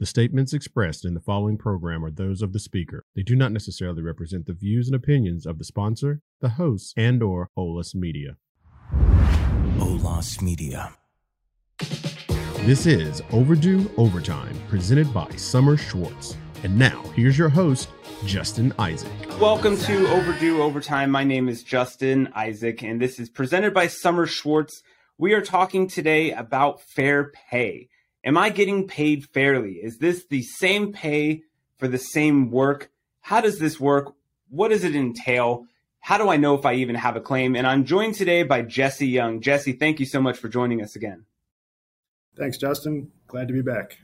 The statements expressed in the following program are those of the speaker. They do not necessarily represent the views and opinions of the sponsor, the host, and or OLAS Media. OLAS Media. This is Overdue Overtime, presented by Sommers Schwartz. And now, here's your host, Justin Isaac. Welcome to Overdue Overtime. My name is Justin Isaac, and this is presented by Sommers Schwartz. We are talking today about fair pay. Am I getting paid fairly? Is this the same pay for the same work? How does this work? What does it entail? How do I know if I even have a claim? And I'm joined today by Jesse Young. Jesse, thank you so much for joining us again. Thanks, Justin. Glad to be back.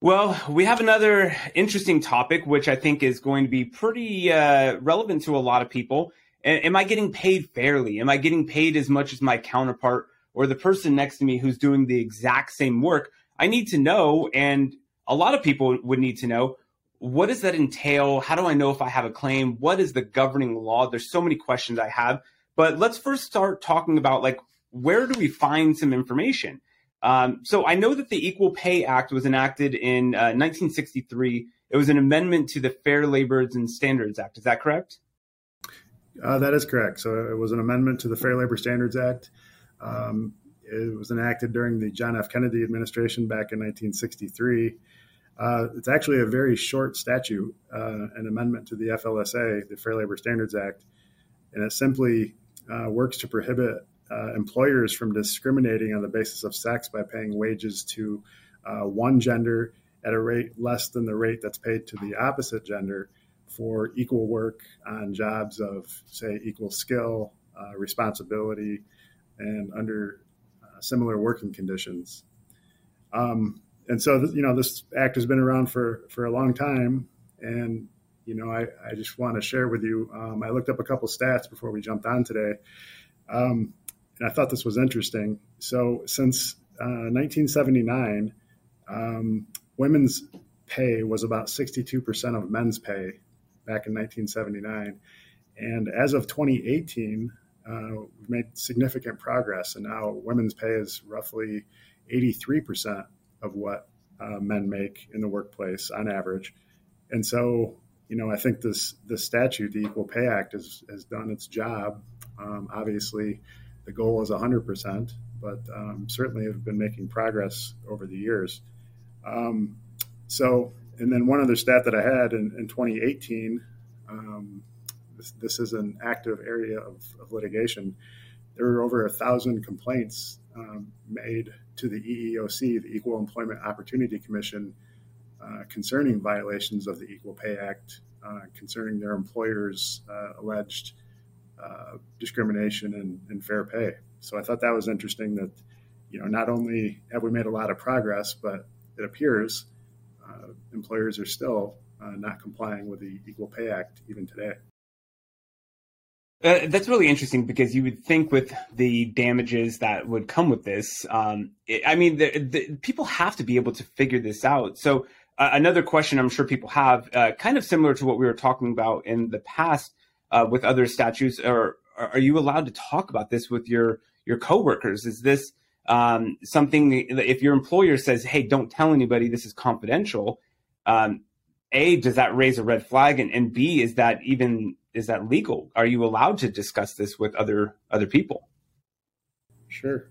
Well, we have another interesting topic, which I think is going to be pretty uh, relevant to a lot of people. Am I getting paid fairly? Am I getting paid as much as my counterpart or the person next to me who's doing the exact same work, I need to know, and a lot of people would need to know, what does that entail? How do I know if I have a claim? What is the governing law? There's so many questions I have, but let's first start talking about like where do we find some information? Um, so I know that the Equal Pay Act was enacted in uh, 1963. It was an amendment to the Fair Labor and Standards Act. Is that correct? Uh, that is correct. So it was an amendment to the Fair Labor Standards Act. Um, it was enacted during the John F. Kennedy administration back in 1963. Uh, it's actually a very short statute, uh, an amendment to the FLSA, the Fair Labor Standards Act, and it simply uh, works to prohibit uh, employers from discriminating on the basis of sex by paying wages to uh, one gender at a rate less than the rate that's paid to the opposite gender for equal work on jobs of, say, equal skill, uh, responsibility, and under uh, similar working conditions. Um, and so, you know, this act has been around for, for a long time. And, you know, I, I just want to share with you, um, I looked up a couple stats before we jumped on today. Um, and I thought this was interesting. So since uh, 1979, um, women's pay was about 62% of men's pay back in 1979. And as of 2018, uh, we've made significant progress, and now women's pay is roughly 83% of what uh, men make in the workplace on average. And so, you know, I think this this statute, the Equal Pay Act, has, has done its job. Um, obviously, the goal is 100%, but um, certainly have been making progress over the years. Um, so, and then one other stat that I had in, in 2018, um, this, is an active area of, of litigation. There were over a thousand complaints um, made to the EEOC, the Equal Employment Opportunity Commission, uh, concerning violations of the Equal Pay Act, uh, concerning their employers' uh, alleged uh, discrimination and, and, fair pay. So I thought that was interesting that, you know, not only have we made a lot of progress, but it appears uh, employers are still uh, not complying with the Equal Pay Act even today. Uh, that's really interesting because you would think with the damages that would come with this, um, it, I mean, the, the, people have to be able to figure this out. So uh, another question I'm sure people have, uh, kind of similar to what we were talking about in the past uh, with other statutes, or are you allowed to talk about this with your your coworkers? Is this um, something if your employer says, "Hey, don't tell anybody, this is confidential"? Um, a, does that raise a red flag, and, and B, is that even is that legal? Are you allowed to discuss this with other other people? Sure.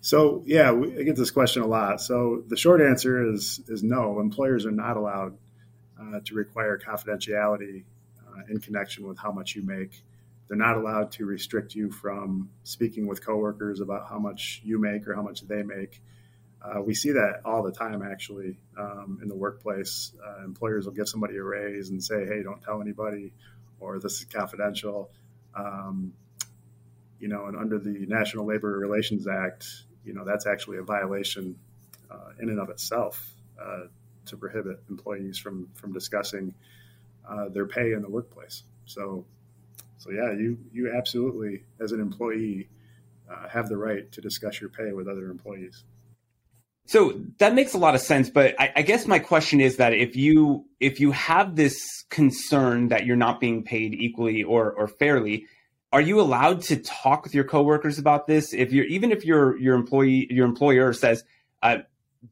So yeah, we, I get this question a lot. So the short answer is is no. Employers are not allowed uh, to require confidentiality uh, in connection with how much you make. They're not allowed to restrict you from speaking with coworkers about how much you make or how much they make. Uh, we see that all the time, actually, um, in the workplace. Uh, employers will give somebody a raise and say, "Hey, don't tell anybody," or this is confidential. Um, you know, and under the National Labor Relations Act, you know, that's actually a violation uh, in and of itself uh, to prohibit employees from from discussing uh, their pay in the workplace. So, so yeah, you you absolutely, as an employee, uh, have the right to discuss your pay with other employees. So that makes a lot of sense, but I, I, guess my question is that if you if you have this concern that you're not being paid equally or or fairly, are you allowed to talk with your coworkers about this? If you're even if your your employee your employer says, uh,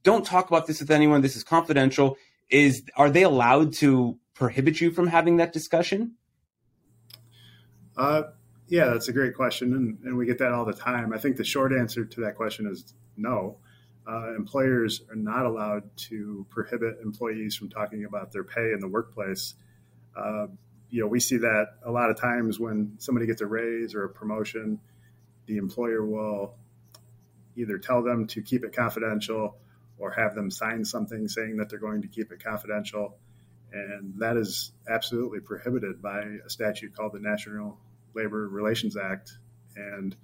don't talk about this with anyone. This is confidential. Is are they allowed to prohibit you from having that discussion? Uh, yeah, that's a great question, and, and we get that all the time. I think the short answer to that question is no. Uh, employers are not allowed to prohibit employees from talking about their pay in the workplace. Uh, you know, we see that a lot of times when somebody gets a raise or a promotion, the employer will either tell them to keep it confidential or have them sign something saying that they're going to keep it confidential. And that is absolutely prohibited by a statute called the National Labor Relations Act. And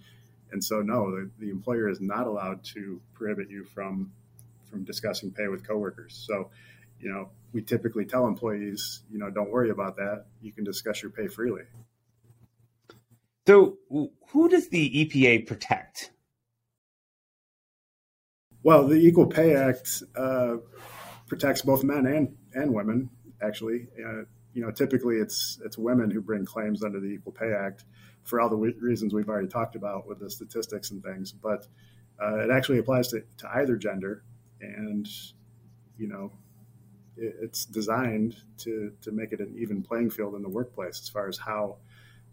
and so no, the, the employer is not allowed to prohibit you from from discussing pay with coworkers. So, you know, we typically tell employees, you know, don't worry about that. You can discuss your pay freely. So, who does the EPA protect? Well, the Equal Pay Act uh, protects both men and, and women. Actually, uh, you know, typically it's it's women who bring claims under the Equal Pay Act for all the reasons we've already talked about with the statistics and things. But uh, it actually applies to, to either gender, and you know, it, it's designed to to make it an even playing field in the workplace as far as how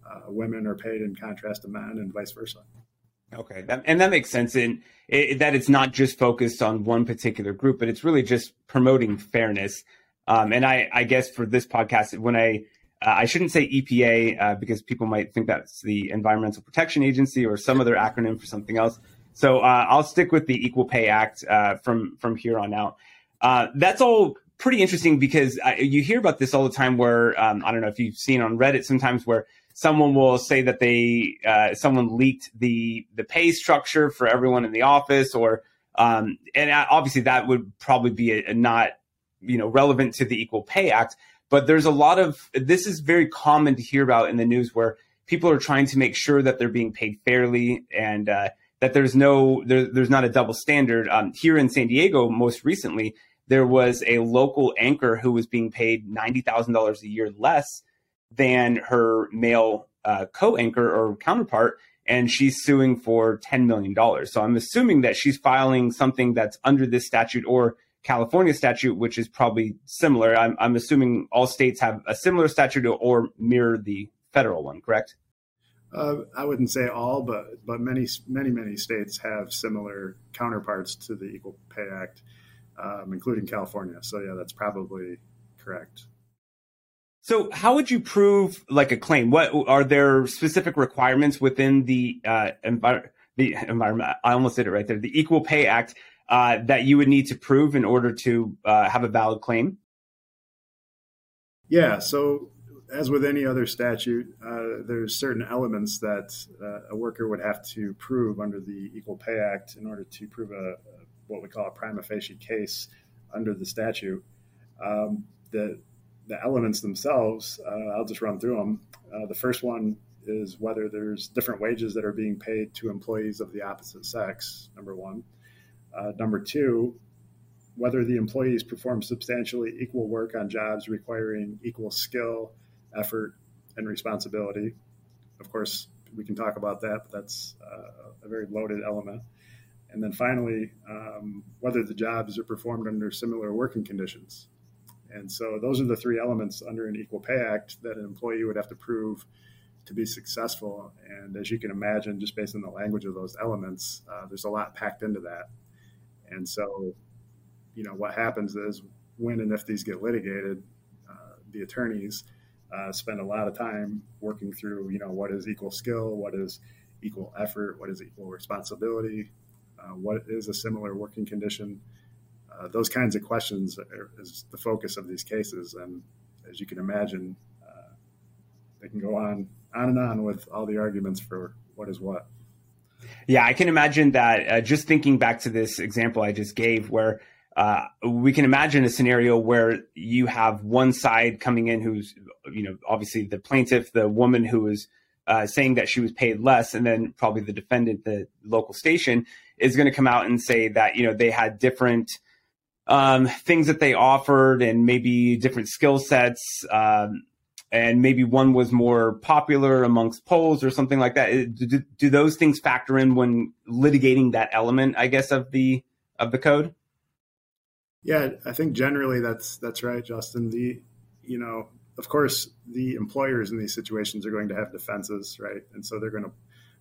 uh, women are paid in contrast to men, and vice versa. Okay, that, and that makes sense in it, that it's not just focused on one particular group, but it's really just promoting fairness. Um, and I, I guess for this podcast, when I uh, I shouldn't say EPA uh, because people might think that's the Environmental Protection Agency or some other acronym for something else. So uh, I'll stick with the Equal Pay Act uh, from from here on out. Uh, that's all pretty interesting because you hear about this all the time. Where um, I don't know if you've seen on Reddit sometimes where someone will say that they someone leaked the the pay structure for everyone in the office, or um, and obviously that would probably be a, a not you know relevant to the Equal Pay Act. But there's a lot of this is very common to hear about in the news where people are trying to make sure that they're being paid fairly and uh, that there's no there, there's not a double standard. Um, here in San Diego, most recently, there was a local anchor who was being paid ninety thousand dollars a year less than her male uh, co-anchor or counterpart, and she's suing for ten million dollars. So I'm assuming that she's filing something that's under this statute or California statute, which is probably similar. I'm, I'm assuming all states have a similar statute or mirror the federal one, correct? Uh, I wouldn't say all, but but many many many states have similar counterparts to the Equal Pay Act, um, including California. So yeah, that's probably correct. So how would you prove like a claim? What are there specific requirements within the uh, envi- the environment? I almost did it right there. The Equal Pay Act uh, that you would need to prove in order to uh, have a valid claim? Yeah. So, as with any other statute, uh, there's certain elements that uh, a worker would have to prove under the Equal Pay Act in order to prove a, what we call a prima facie case under the statute. Um, the the elements themselves, uh, I'll just run through them. Uh, the first one is whether there's different wages that are being paid to employees of the opposite sex. Number one. Uh, number two, whether the employees perform substantially equal work on jobs requiring equal skill, effort, and responsibility. Of course, we can talk about that, but that's uh, a very loaded element. And then finally, um, whether the jobs are performed under similar working conditions. And so those are the three elements under an Equal Pay Act that an employee would have to prove to be successful. And as you can imagine, just based on the language of those elements, uh, there's a lot packed into that. And so, you know, what happens is when and if these get litigated, uh, the attorneys uh, spend a lot of time working through, you know, what is equal skill, what is equal effort, what is equal responsibility, uh, what is a similar working condition. Uh, those kinds of questions are, is the focus of these cases, and as you can imagine, uh, they can go on on and on with all the arguments for what is what. Yeah, I can imagine that. Uh, just thinking back to this example I just gave, where uh, we can imagine a scenario where you have one side coming in who's, you know, obviously the plaintiff, the woman who is uh, saying that she was paid less, and then probably the defendant, the local station, is going to come out and say that you know they had different um, things that they offered and maybe different skill sets. Um, and maybe one was more popular amongst polls or something like that. Do, do, those things factor in when litigating that element, I guess, of the of the code? Yeah, I think generally that's that's right, Justin. The you know, of course, the employers in these situations are going to have defenses, right? And so they're going to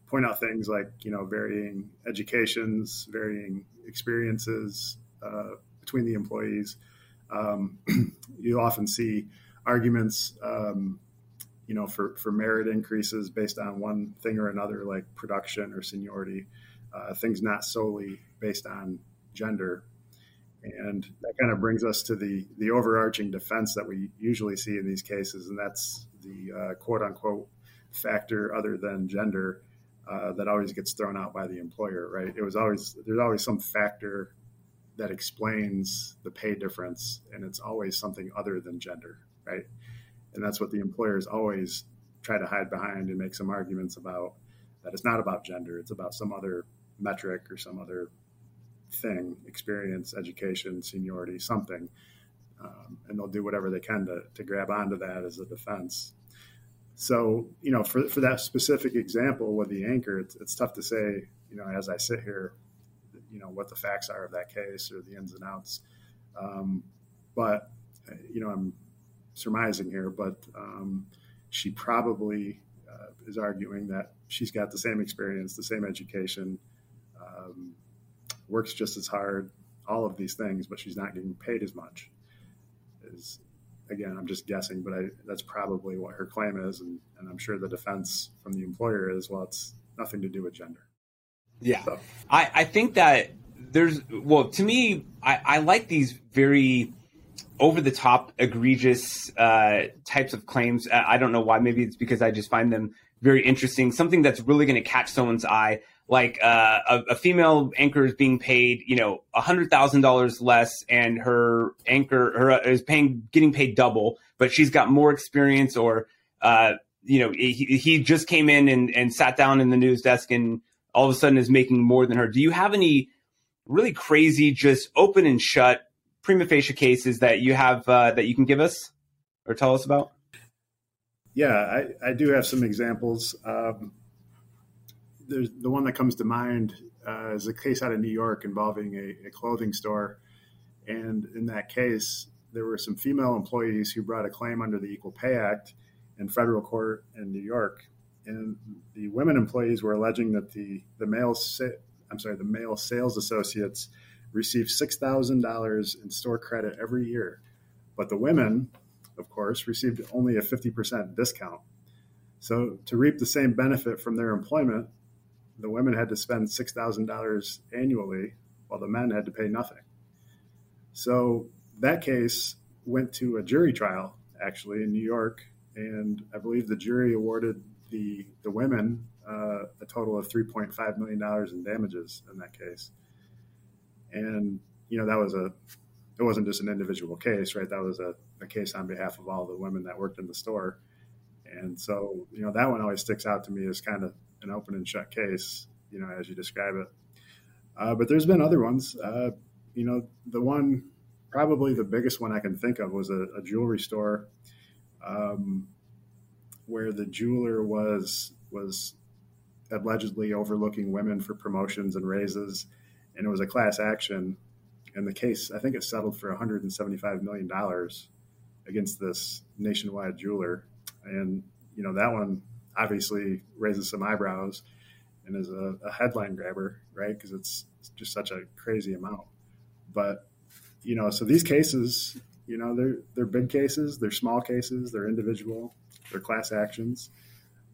point out things like you know varying educations, varying experiences uh, between the employees. Um, you often see arguments, um, you know, for for merit increases based on one thing or another, like production or seniority. Uh, things not solely based on gender. And that kind of brings us to the the overarching defense that we usually see in these cases, and that's the uh, quote unquote factor other than gender uh, that always gets thrown out by the employer. Right? It was always there's always some factor that explains the pay difference, and it's always something other than gender. Right? And that's what the employers always try to hide behind and make some arguments about that it's not about gender; it's about some other metric or some other thing experience, education, seniority, something. Um, and they'll do whatever they can to, to grab onto that as a defense. So, you know, for, for that specific example with the anchor, it's, it's tough to say, you know, as I sit here, you know, what the facts are of that case or the ins and outs. Um, but, you know, I'm surmising here, but um, she probably uh, is arguing that she's got the same experience, the same education, um, works just as hard, all of these things, but she's not getting paid as much. Is again, I'm just guessing, but I, that's probably what her claim is, and, and, I'm sure the defense from the employer is, well, it's nothing to do with gender. Yeah, so. I, I think that there's well, to me, I, I like these very over the top, egregious uh, types of claims. I don't know why. Maybe it's because I just find them very interesting. Something that's really going to catch someone's eye like uh, a, a, female anchor is being paid, you know, hundred thousand dollars less, and her anchor her uh, is paying getting paid double, but she's got more experience, or uh, you know, he, he just came in and, and sat down in the news desk, and all of a sudden is making more than her. Do you have any really crazy, just open and shut prima facie cases that you have uh, that you can give us or tell us about? Yeah, I, I do have some examples. Um, there's the one that comes to mind uh, is a case out of New York involving a, a, clothing store, and in that case, there were some female employees who brought a claim under the Equal Pay Act in federal court in New York, and the women employees were alleging that the the male sa- I'm sorry the male sales associates thousand dollars in store credit every year, but the women, of course, received only a fifty percent discount. So, to reap the same benefit from their employment, the women had to spend $6,000 annually while the men had to pay nothing. So that case went to a jury trial actually in New York, and I believe the jury awarded the the women uh, a total of 3.5 million dollars in damages in that case. And you know that was a it wasn't just an individual case, right? That was a, a case on behalf of all the women that worked in the store. And so, you know, that one always sticks out to me as kind of an open and shut case, you know, as you describe it. Uh, but there's been other ones. Uh, you know, the one, probably the biggest one I can think of was a, a jewelry store um, where the jeweler was was allegedly overlooking women for promotions and raises, and it was a class action. And the case, I think it settled for 175 million dollars against this nationwide jeweler, and you know that one obviously raises some eyebrows and is a, a headline grabber, right? Because it's, it's just such a crazy amount. But you know, so these cases, you know, they're they're big cases, they're small cases, they're individual, they're class actions.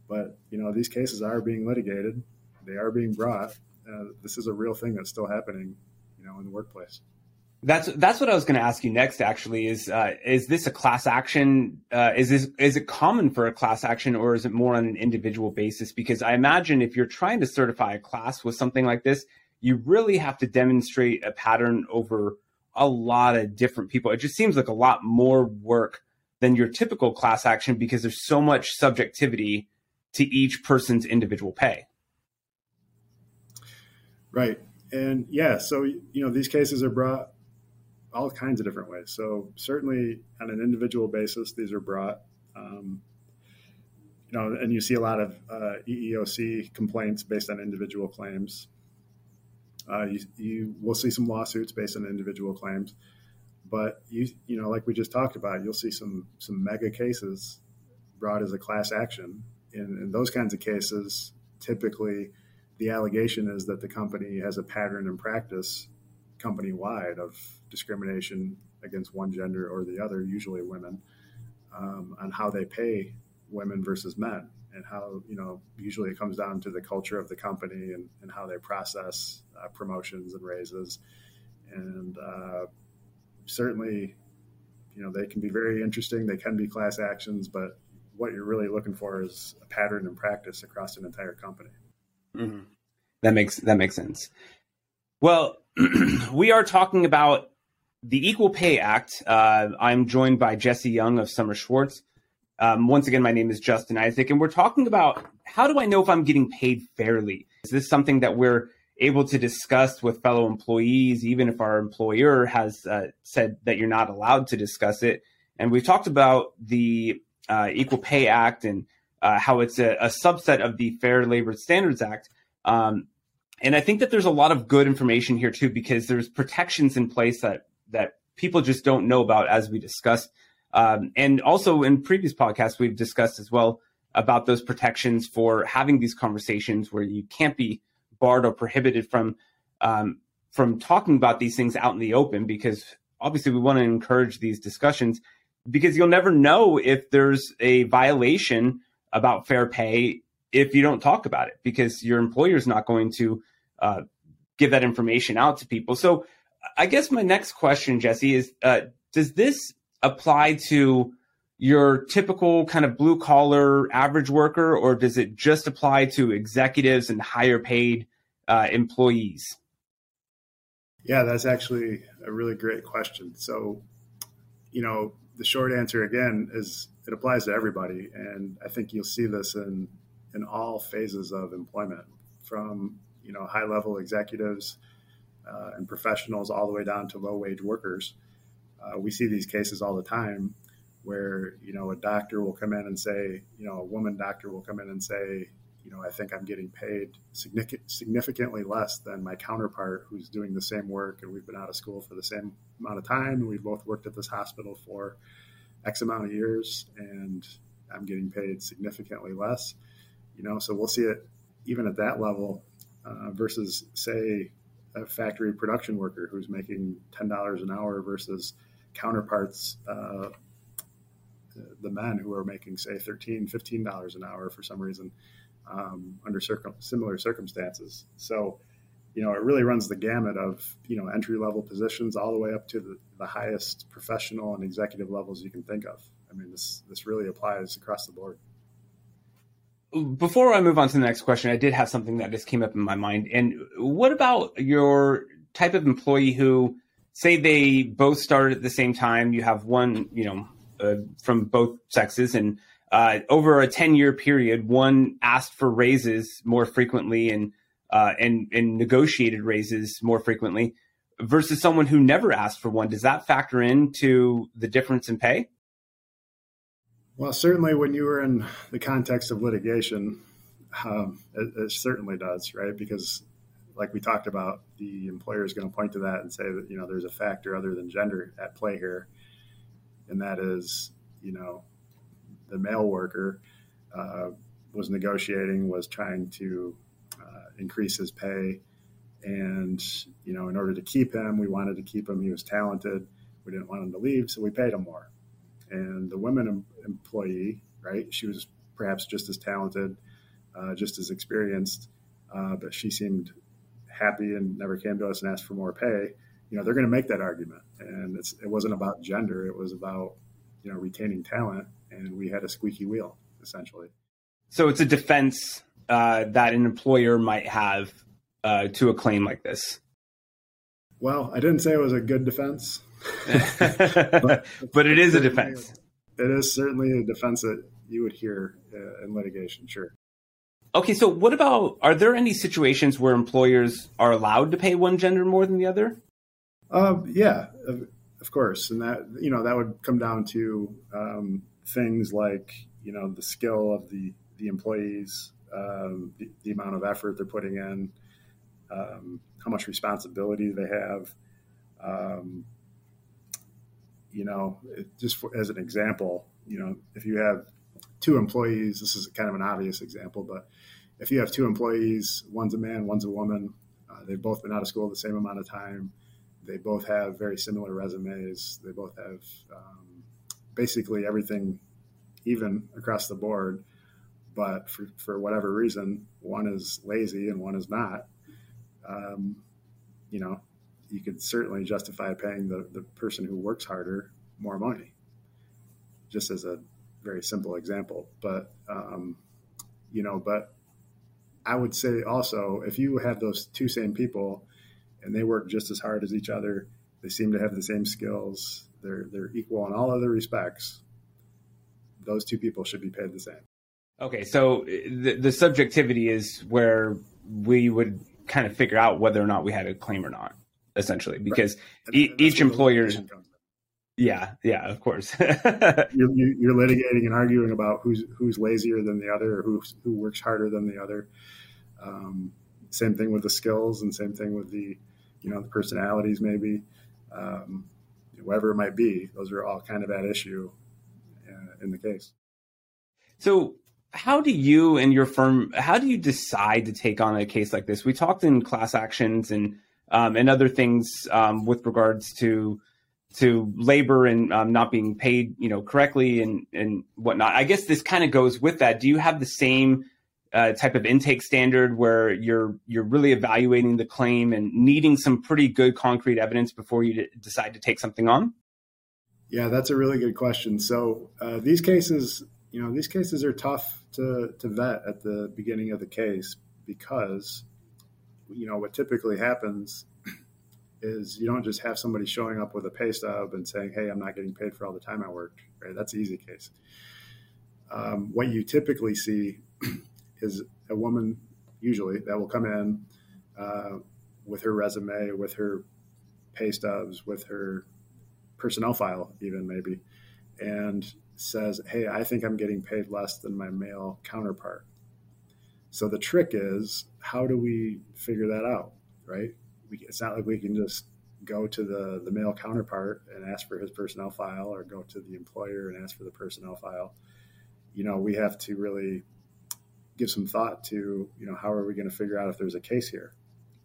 But you know, these cases are being litigated, they are being brought. Uh, this is a real thing that's still happening, you know, in the workplace. That's that's what I was going to ask you next. Actually, is uh, is this a class action? Uh, is this is it common for a class action, or is it more on an individual basis? Because I imagine if you're trying to certify a class with something like this, you really have to demonstrate a pattern over a lot of different people. It just seems like a lot more work than your typical class action because there's so much subjectivity to each person's individual pay. Right. And yeah, so you know these cases are brought all kinds of different ways. So certainly on an individual basis, these are brought. Um, you know, and you see a lot of uh, EEOC complaints based on individual claims. Uh, you, you will see some lawsuits based on individual claims. But you you know, like we just talked about, you'll see some some mega cases brought as a class action. In, in those kinds of cases, typically the allegation is that the company has a pattern and practice company wide of discrimination against one gender or the other, usually women, um, on how they pay women versus men and how you know usually it comes down to the culture of the company and, and how they process uh, promotions and raises. And uh, certainly you know they can be very interesting. They can be class actions but what you're really looking for is a pattern and practice across an entire company mm-hmm. that makes that makes sense well we are talking about the equal pay act uh, i'm joined by jesse young of sommers schwartz um, once again, my name is Justin Isaac, and we're talking about how do I know if I'm getting paid fairly? Is this something that we're able to discuss with fellow employees, even if our employer has uh, said that you're not allowed to discuss it? And we've talked about the uh, Equal Pay Act and uh, how it's a, a, subset of the Fair Labor Standards Act. Um, and I think that there's a lot of good information here too, because there's protections in place that that people just don't know about, as we discussed. Um, and also in previous podcasts, we've discussed as well about those protections for having these conversations where you can't be barred or prohibited from um, from talking about these things out in the open because obviously we want to encourage these discussions because you'll never know if there's a violation about fair pay if you don't talk about it because your employer is not going to uh, give that information out to people. So I guess my next question, Jesse, is uh, does this apply to your typical kind of blue collar average worker, or does it just apply to executives and higher paid uh, employees? Yeah, that's actually a really great question. So, you know, the short answer again is it applies to everybody, and I think you'll see this in in all phases of employment, from you know high level executives uh, and professionals all the way down to low wage workers. Uh, we see these cases all the time where you know a doctor will come in and say, you know, a woman doctor will come in and say, you know, I think I'm getting paid significantly less than my counterpart who's doing the same work, and we've been out of school for the same amount of time, and we've both worked at this hospital for X amount of years, and I'm getting paid significantly less. You know, so we'll see it even at that level uh, versus, say, a factory production worker who's making ten dollars an hour versus counterparts, uh, the men who are making, say, $13, $15 an hour for some reason um, under circum- similar circumstances. So, you know, it really runs the gamut of, you know, entry level positions all the way up to the, the highest professional and executive levels you can think of. I mean, this, this really applies across the board. Before I move on to the next question, I did have something that just came up in my mind. And what about your type of employee who say they both started at the same time. You have one, you know, uh, from both sexes, and uh, over a ten year period, one asked for raises more frequently and uh, and and negotiated raises more frequently, versus someone who never asked for one. Does that factor into the difference in pay? Well, certainly when you were in the context of litigation, um, it, it certainly does, right? Because like we talked about, the employer is going to point to that and say that you know there's a factor other than gender at play here, and that is you know the male worker uh, was negotiating, was trying to uh, increase his pay, and you know in order to keep him, we wanted to keep him. He was talented. We didn't want him to leave, so we paid him more. And the women em- employee, right? She was perhaps just as talented, uh, just as experienced, uh, but she seemed happy and never came to us and asked for more pay, you know, they're going to make that argument. And it wasn't about gender; it was about you know retaining talent, and we had a squeaky wheel essentially. So it's a defense uh, that an employer might have uh, to a claim like this. Well, I didn't say it was a good defense, but, but it is a defense. It is certainly a defense that you would hear uh, in litigation, sure. Okay, so what about are there any situations where employers are allowed to pay one gender more than the other? Uh, yeah, of, course, and that you know that would come down to um, things like you know the skill of the the employees, um, the, the, amount of effort they're putting in, um, how much responsibility they have. Um, you know, it, just for, as an example, you know, if you have two employees, this is kind of an obvious example, but if you have two employees, one's a man, one's a woman, uh, they've both been out of school the same amount of time, they both have very similar resumes, they both have um, basically everything even across the board, but for, for whatever reason, one is lazy and one is not. Um, you know, you could certainly justify paying the, the person who works harder more money, just as a very simple example. But, um, you know, but I would say also if you have those two same people and they work just as hard as each other, they seem to have the same skills, they're, they're equal in all other respects, those two people should be paid the same. Okay, so the, the subjectivity is where we would kind of figure out whether or not we had a claim or not, essentially, because right. e- each employer. Yeah, yeah, of course. you're, you're, litigating and arguing about who's who's lazier than the other, or who who works harder than the other. Um, same thing with the skills, and same thing with the, you know, the personalities, maybe, um, whatever it might be. Those are all kind of at issue uh, in the case. So how do you and your firm how do you decide to take on a case like this we talked in class actions and um, and other things um, with regards to to labor and um, not being paid you know correctly and and whatnot i guess this kind of goes with that do you have the same uh, type of intake standard where you're you're really evaluating the claim and needing some pretty good concrete evidence before you d- decide to take something on yeah that's a really good question so uh, these cases you know, these cases are tough to, to vet at the beginning of the case because, you know, what typically happens is you don't just have somebody showing up with a pay stub and saying, hey, I'm not getting paid for all the time I worked, right? That's an easy case. Um, what you typically see is a woman, usually, that will come in uh, with her resume, with her pay stubs, with her personnel file, even maybe, and says, Hey, I think I'm getting paid less than my male counterpart. So the trick is, how do we figure that out, right? We, it's not like we can just go to the, the male counterpart and ask for his personnel file or go to the employer and ask for the personnel file. You know, we have to really give some thought to, you know, how are we going to figure out if there's a case here?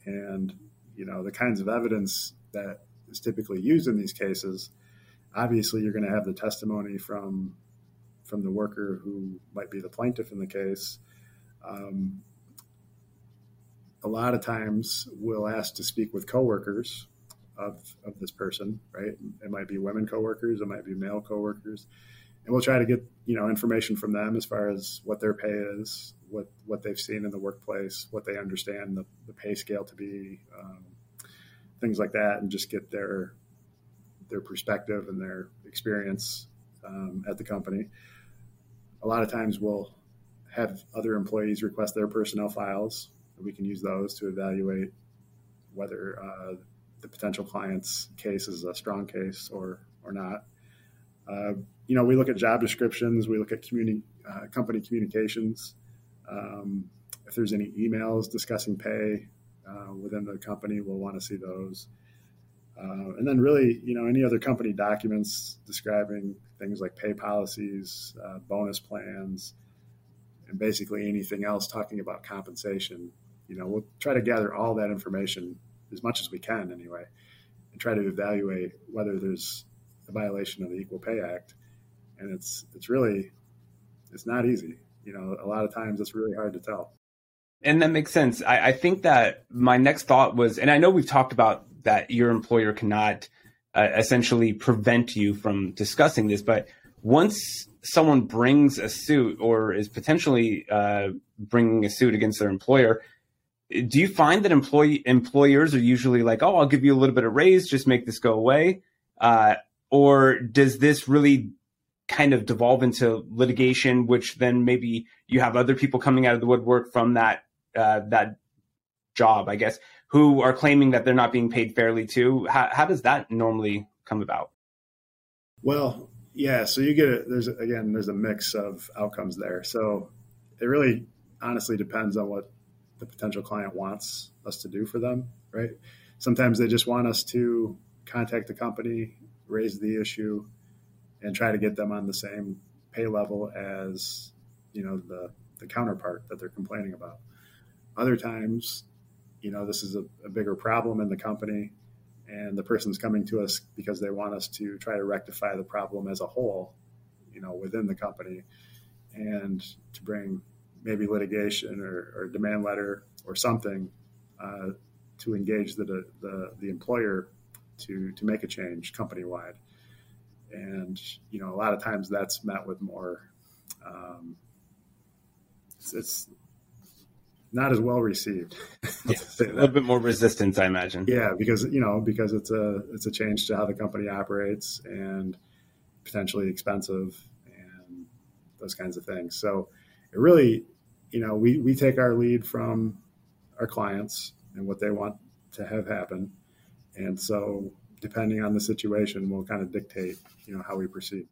And, you know, the kinds of evidence that is typically used in these cases obviously you're going to have the testimony from from the worker who might be the plaintiff in the case. Um, a lot of times we'll ask to speak with coworkers of, of this person, right? It might be women coworkers, it might be male coworkers. And we'll try to get, you know, information from them as far as what their pay is, what, what they've seen in the workplace, what they understand the, the pay scale to be, um, things like that, and just get their their perspective and their experience um, at the company. A lot of times we'll have other employees request their personnel files. We can use those to evaluate whether uh, the potential client's case is a strong case or or not. Uh, you know, we look at job descriptions, we look at communi- uh, company communications. Um, if there's any emails discussing pay uh, within the company, we'll want to see those. Uh, and then really, you know, any other company documents describing things like pay policies, uh, bonus plans, and basically anything else talking about compensation. You know, we'll try to gather all that information as much as we can anyway, and try to evaluate whether there's a violation of the Equal Pay Act. And it's it's really it's not easy. You know, a lot of times it's really hard to tell. And that makes sense. I, I think that my next thought was, and I know we've talked about that your employer cannot uh, essentially prevent you from discussing this. But once someone brings a suit or is potentially uh, bringing a suit against their employer, do you find that employee employers are usually like, "Oh, I'll give you a little bit of raise, just make this go away," uh, or does this really kind of devolve into litigation, which then maybe you have other people coming out of the woodwork from that uh, that job, I guess, who are claiming that they're not being paid fairly too. How, how does that normally come about? Well, yeah. So you get it. There's again, there's a mix of outcomes there. So it really, honestly, depends on what the potential client wants us to do for them. Right. Sometimes they just want us to contact the company, raise the issue, and try to get them on the same pay level as you know the the counterpart that they're complaining about. Other times, you know, this is a, a bigger problem in the company, and the person's coming to us because they want us to try to rectify the problem as a whole, you know, within the company, and to bring maybe litigation or, or demand letter or something uh, to engage the, the, the employer to to make a change company wide. And you know, a lot of times that's met with more. Um, it's, it's, not as well received. Yeah, a little bit more resistance, I imagine. Yeah, because you know, because it's a it's a change to how the company operates and potentially expensive and those kinds of things. So it really, you know, we we take our lead from our clients and what they want to have happen, and so, depending on the situation, we'll kind of dictate, you know, how we proceed.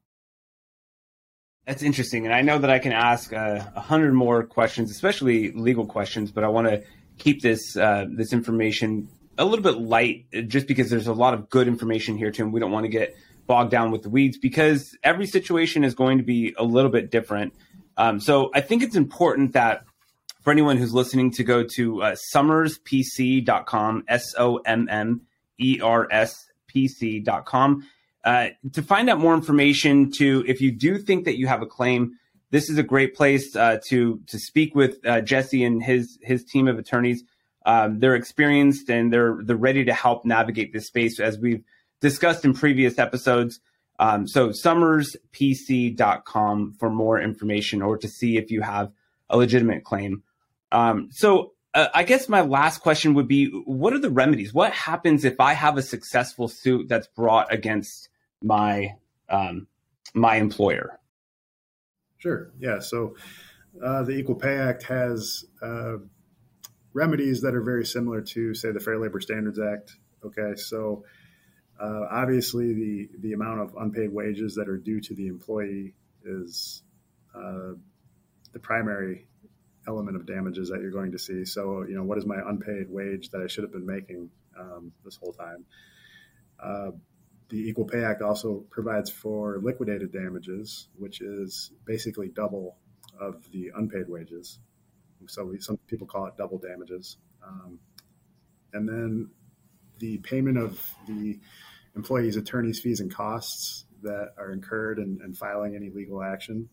That's interesting, and I know that I can ask uh, a uh, hundred more questions, especially legal questions. But I want to keep this uh, this information a little bit light, just because there's a lot of good information here, Tim. We don't want to get bogged down with the weeds because every situation is going to be a little bit different. Um, so I think it's important that for anyone who's listening to go to uh, sommerspc.com, S O M M erspc.com. Uh, to find out more information, to if you do think that you have a claim, this is a great place uh, to to speak with uh, Jesse and his his team of attorneys. Um, they're experienced and they're they're ready to help navigate this space as we've discussed in previous episodes. Um, so sommerspc.com for more information or to see if you have a legitimate claim. Um, so uh, I guess my last question would be what are the remedies? What happens if I have a successful suit that's brought against my um, my employer? Sure. Yeah. So uh, the Equal Pay Act has uh, remedies that are very similar to, say, the Fair Labor Standards Act. Okay. So uh, obviously, the the amount of unpaid wages that are due to the employee is uh, the primary element of damages that you're going to see. So, you know, what is my unpaid wage that I should have been making um, this whole time? Uh, the Equal Pay Act also provides for liquidated damages, which is basically double of the unpaid wages. So we, some people call it double damages. Um, and then the payment of the employee's attorney's fees and costs that are incurred in, in filing any legal action.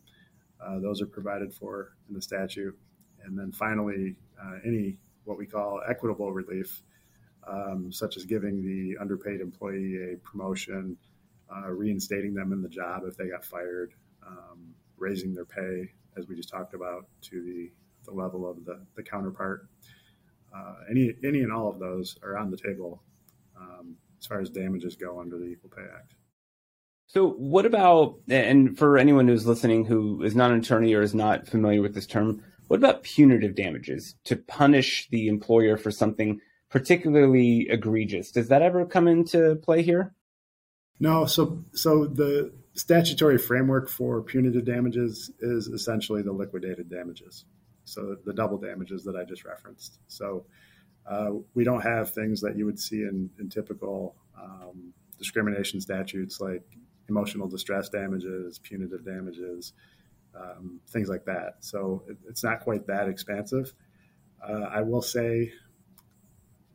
Uh, those are provided for in the statute. And then finally, uh, any what we call equitable relief, um, such as giving the underpaid employee a promotion, uh, reinstating them in the job if they got fired, um, raising their pay, as we just talked about, to the, the level of the, the counterpart. Uh, any, any and all of those are on the table um, as far as damages go under the Equal Pay Act. So, what about, and for anyone who's listening who is not an attorney or is not familiar with this term, what about punitive damages to punish the employer for something particularly egregious? Does that ever come into play here? No. So, so the statutory framework for punitive damages is essentially the liquidated damages. So the double damages that I just referenced. So uh, we don't have things that you would see in, in typical um, discrimination statutes like emotional distress damages, punitive damages um, things like that. So it, it's not quite that expansive. Uh, I will say,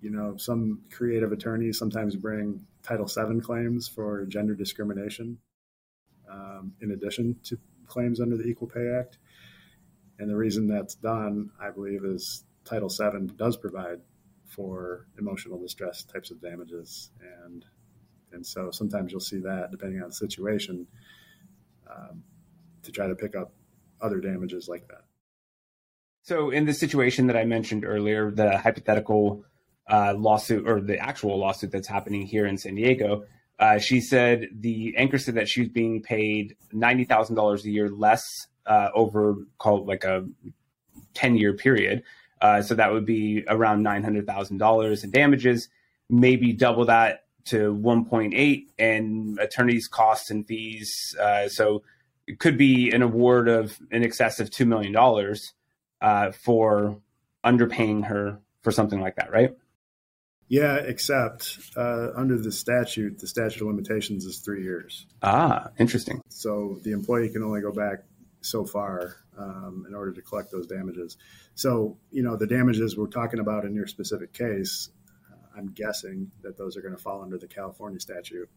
you know, some creative attorneys sometimes bring Title VII claims for gender discrimination um, in addition to claims under the Equal Pay Act. And the reason that's done, I believe, is Title VII does provide for emotional distress types of damages. And, and so sometimes you'll see that depending on the situation. Um, to try to pick up other damages like that. So, in the situation that I mentioned earlier, the hypothetical uh, lawsuit or the actual lawsuit that's happening here in San Diego, uh, she said the anchor said that she was being paid ninety thousand dollars a year less uh, over called like a ten year period. Uh, so that would be around nine hundred thousand dollars in damages, maybe double that to one point eight, and attorneys' costs and fees. Uh, so could be an award of in excess of $2 million uh, for underpaying her for something like that, right? Yeah, except uh, under the statute, the statute of limitations is three years. Ah, interesting. So the employee can only go back so far um, in order to collect those damages. So, you know, the damages we're talking about in your specific case, uh, I'm guessing that those are going to fall under the California statute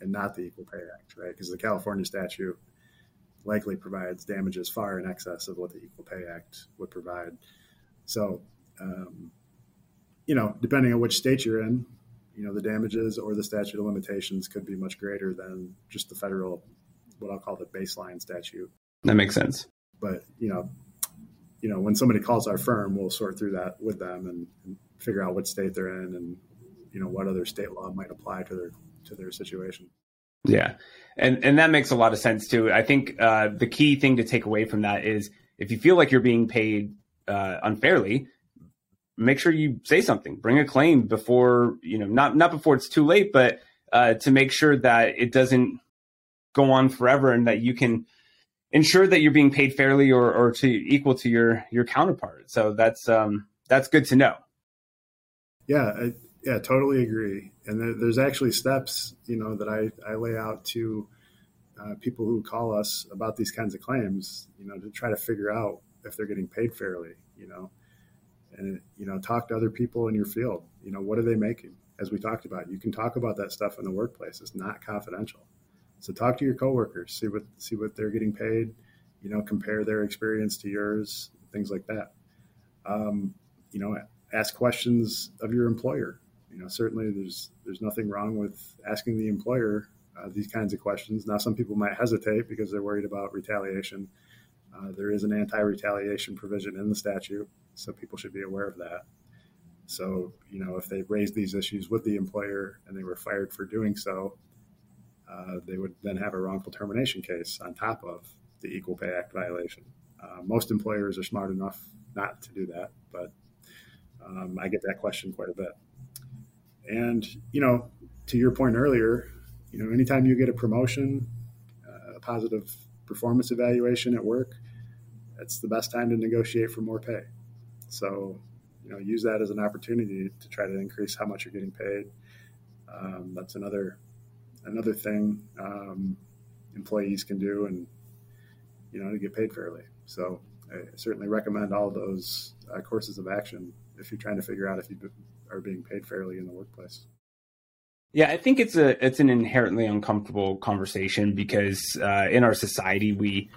and not the Equal Pay Act, right? Because the California statute likely provides damages far in excess of what the Equal Pay Act would provide. So, um, you know, depending on which state you're in, you know, the damages or the statute of limitations could be much greater than just the federal, what I'll call the baseline statute. That makes sense. But you know, you know, when somebody calls our firm, we'll sort through that with them and, and figure out what state they're in and you know what other state law might apply to their to their situation. Yeah, and and that makes a lot of sense too. I think uh, the key thing to take away from that is if you feel like you're being paid uh, unfairly, make sure you say something. Bring a claim before you know not not before it's too late, but uh, to make sure that it doesn't go on forever and that you can ensure that you're being paid fairly or, or to equal to your your counterpart. So that's um, that's good to know. Yeah, I, yeah, totally agree. And there, there's actually steps, you know, that I, I lay out to uh, people who call us about these kinds of claims, you know, to try to figure out if they're getting paid fairly, you know, and you know, talk to other people in your field. You know, what are they making? As we talked about, you can talk about that stuff in the workplace. It's not confidential. So talk to your coworkers, see what see what they're getting paid. You know, compare their experience to yours, things like that. Um, you know, ask questions of your employer. You know, certainly there's there's nothing wrong with asking the employer uh, these kinds of questions. Now, some people might hesitate because they're worried about retaliation. Uh, there is an anti-retaliation provision in the statute, so people should be aware of that. So, you know, if they raised these issues with the employer and they were fired for doing so, uh, they would then have a wrongful termination case on top of the Equal Pay Act violation. Uh, most employers are smart enough not to do that, but um, I get that question quite a bit. And you know, to your point earlier, you know, anytime you get a promotion, uh, a positive performance evaluation at work, it's the best time to negotiate for more pay. So, you know, use that as an opportunity to try to increase how much you're getting paid. Um, that's another another thing um, employees can do, and you know, to get paid fairly. So, I certainly recommend all those uh, courses of action if you're trying to figure out if you are being paid fairly in the workplace. Yeah, I think it's a it's an inherently uncomfortable conversation because uh, in our society we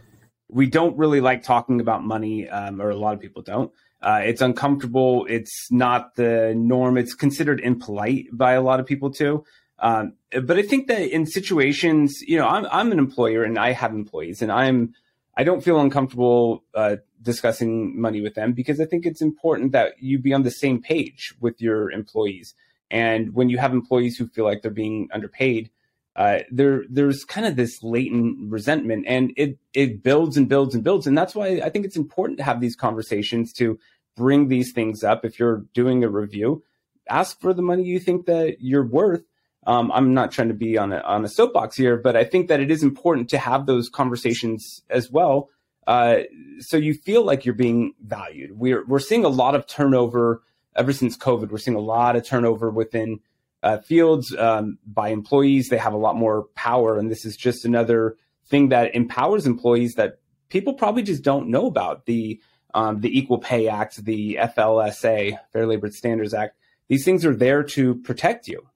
we don't really like talking about money, um, or a lot of people don't. Uh, it's uncomfortable. It's not the norm. It's considered impolite by a lot of people too. Um, but I think that in situations, you know, I'm I'm an employer and I have employees, and I'm I don't feel uncomfortable uh, discussing money with them because I think it's important that you be on the same page with your employees. And when you have employees who feel like they're being underpaid, uh, there there's kind of this latent resentment, and it it builds and builds and builds. And that's why I think it's important to have these conversations to bring these things up. If you're doing a review, ask for the money you think that you're worth. Um, I'm not trying to be on a on a soapbox here, but I think that it is important to have those conversations as well, uh, so you feel like you're being valued. We're we're seeing a lot of turnover ever since COVID. We're seeing a lot of turnover within uh, fields um, by employees. They have a lot more power, and this is just another thing that empowers employees that people probably just don't know about. The um, the Equal Pay Act, the FLSA, Fair Labor Standards Act. These things are there to protect you.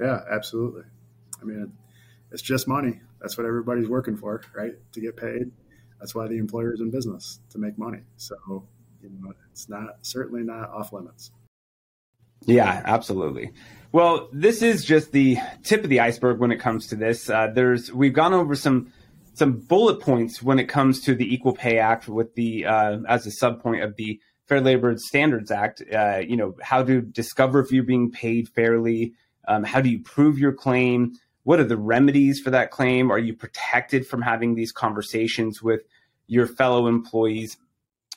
Yeah, absolutely. I mean, it's just money. That's what everybody's working for, right? To get paid. That's why the employer is in business to make money. So, you know, it's not certainly not off limits. Yeah, absolutely. Well, this is just the tip of the iceberg when it comes to this. Uh, there's we've gone over some some bullet points when it comes to the Equal Pay Act with the uh, as a subpoint of the Fair Labor Standards Act. Uh, you know how to discover if you're being paid fairly. Um, how do you prove your claim? What are the remedies for that claim? Are you protected from having these conversations with your fellow employees?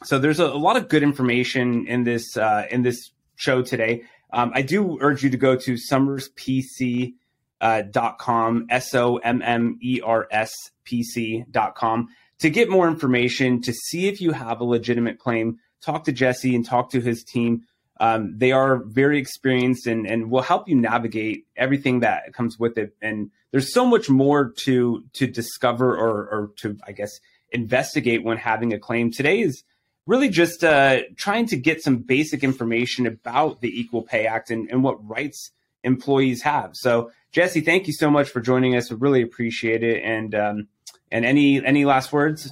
So there's a, a lot of good information in this uh, in this show today. Um, I do urge you to go to sommerspc.com, uh, dot com, S O M M E R S P C dot com, to get more information, to see if you have a legitimate claim. Talk to Jesse and talk to his team. Um, they are very experienced and, and will help you navigate everything that comes with it. And there's so much more to to discover or, or to, I guess, investigate when having a claim. Today is really just uh, trying to get some basic information about the Equal Pay Act and, and what rights employees have. So, Jesse, thank you so much for joining us. We really appreciate it. And um, and any any last words?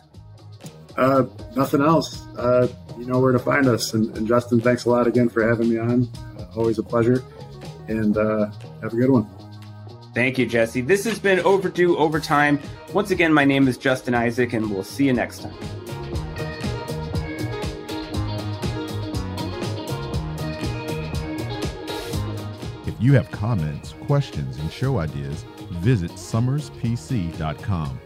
Uh, nothing else. Uh, you know where to find us. And, and, Justin, thanks a lot again for having me on. Uh, always a pleasure. And uh, have a good one. Thank you, Jesse. This has been Overdue Overtime. Once again, my name is Justin Isaac, and we'll see you next time. If you have comments, questions, and show ideas, visit sommerspc.com.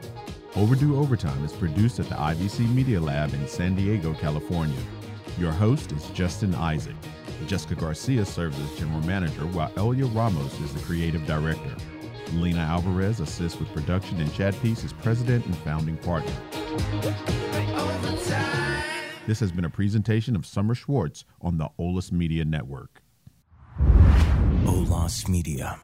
Overdue Overtime is produced at the IBC Media Lab in San Diego, California. Your host is Justin Isaac. Jessica Garcia serves as general manager, while Elia Ramos is the creative director. Lena Alvarez assists with production, and Chad Peace is president and founding partner. This has been a presentation of Sommers Schwartz on the Olus Media Network. Olas Media.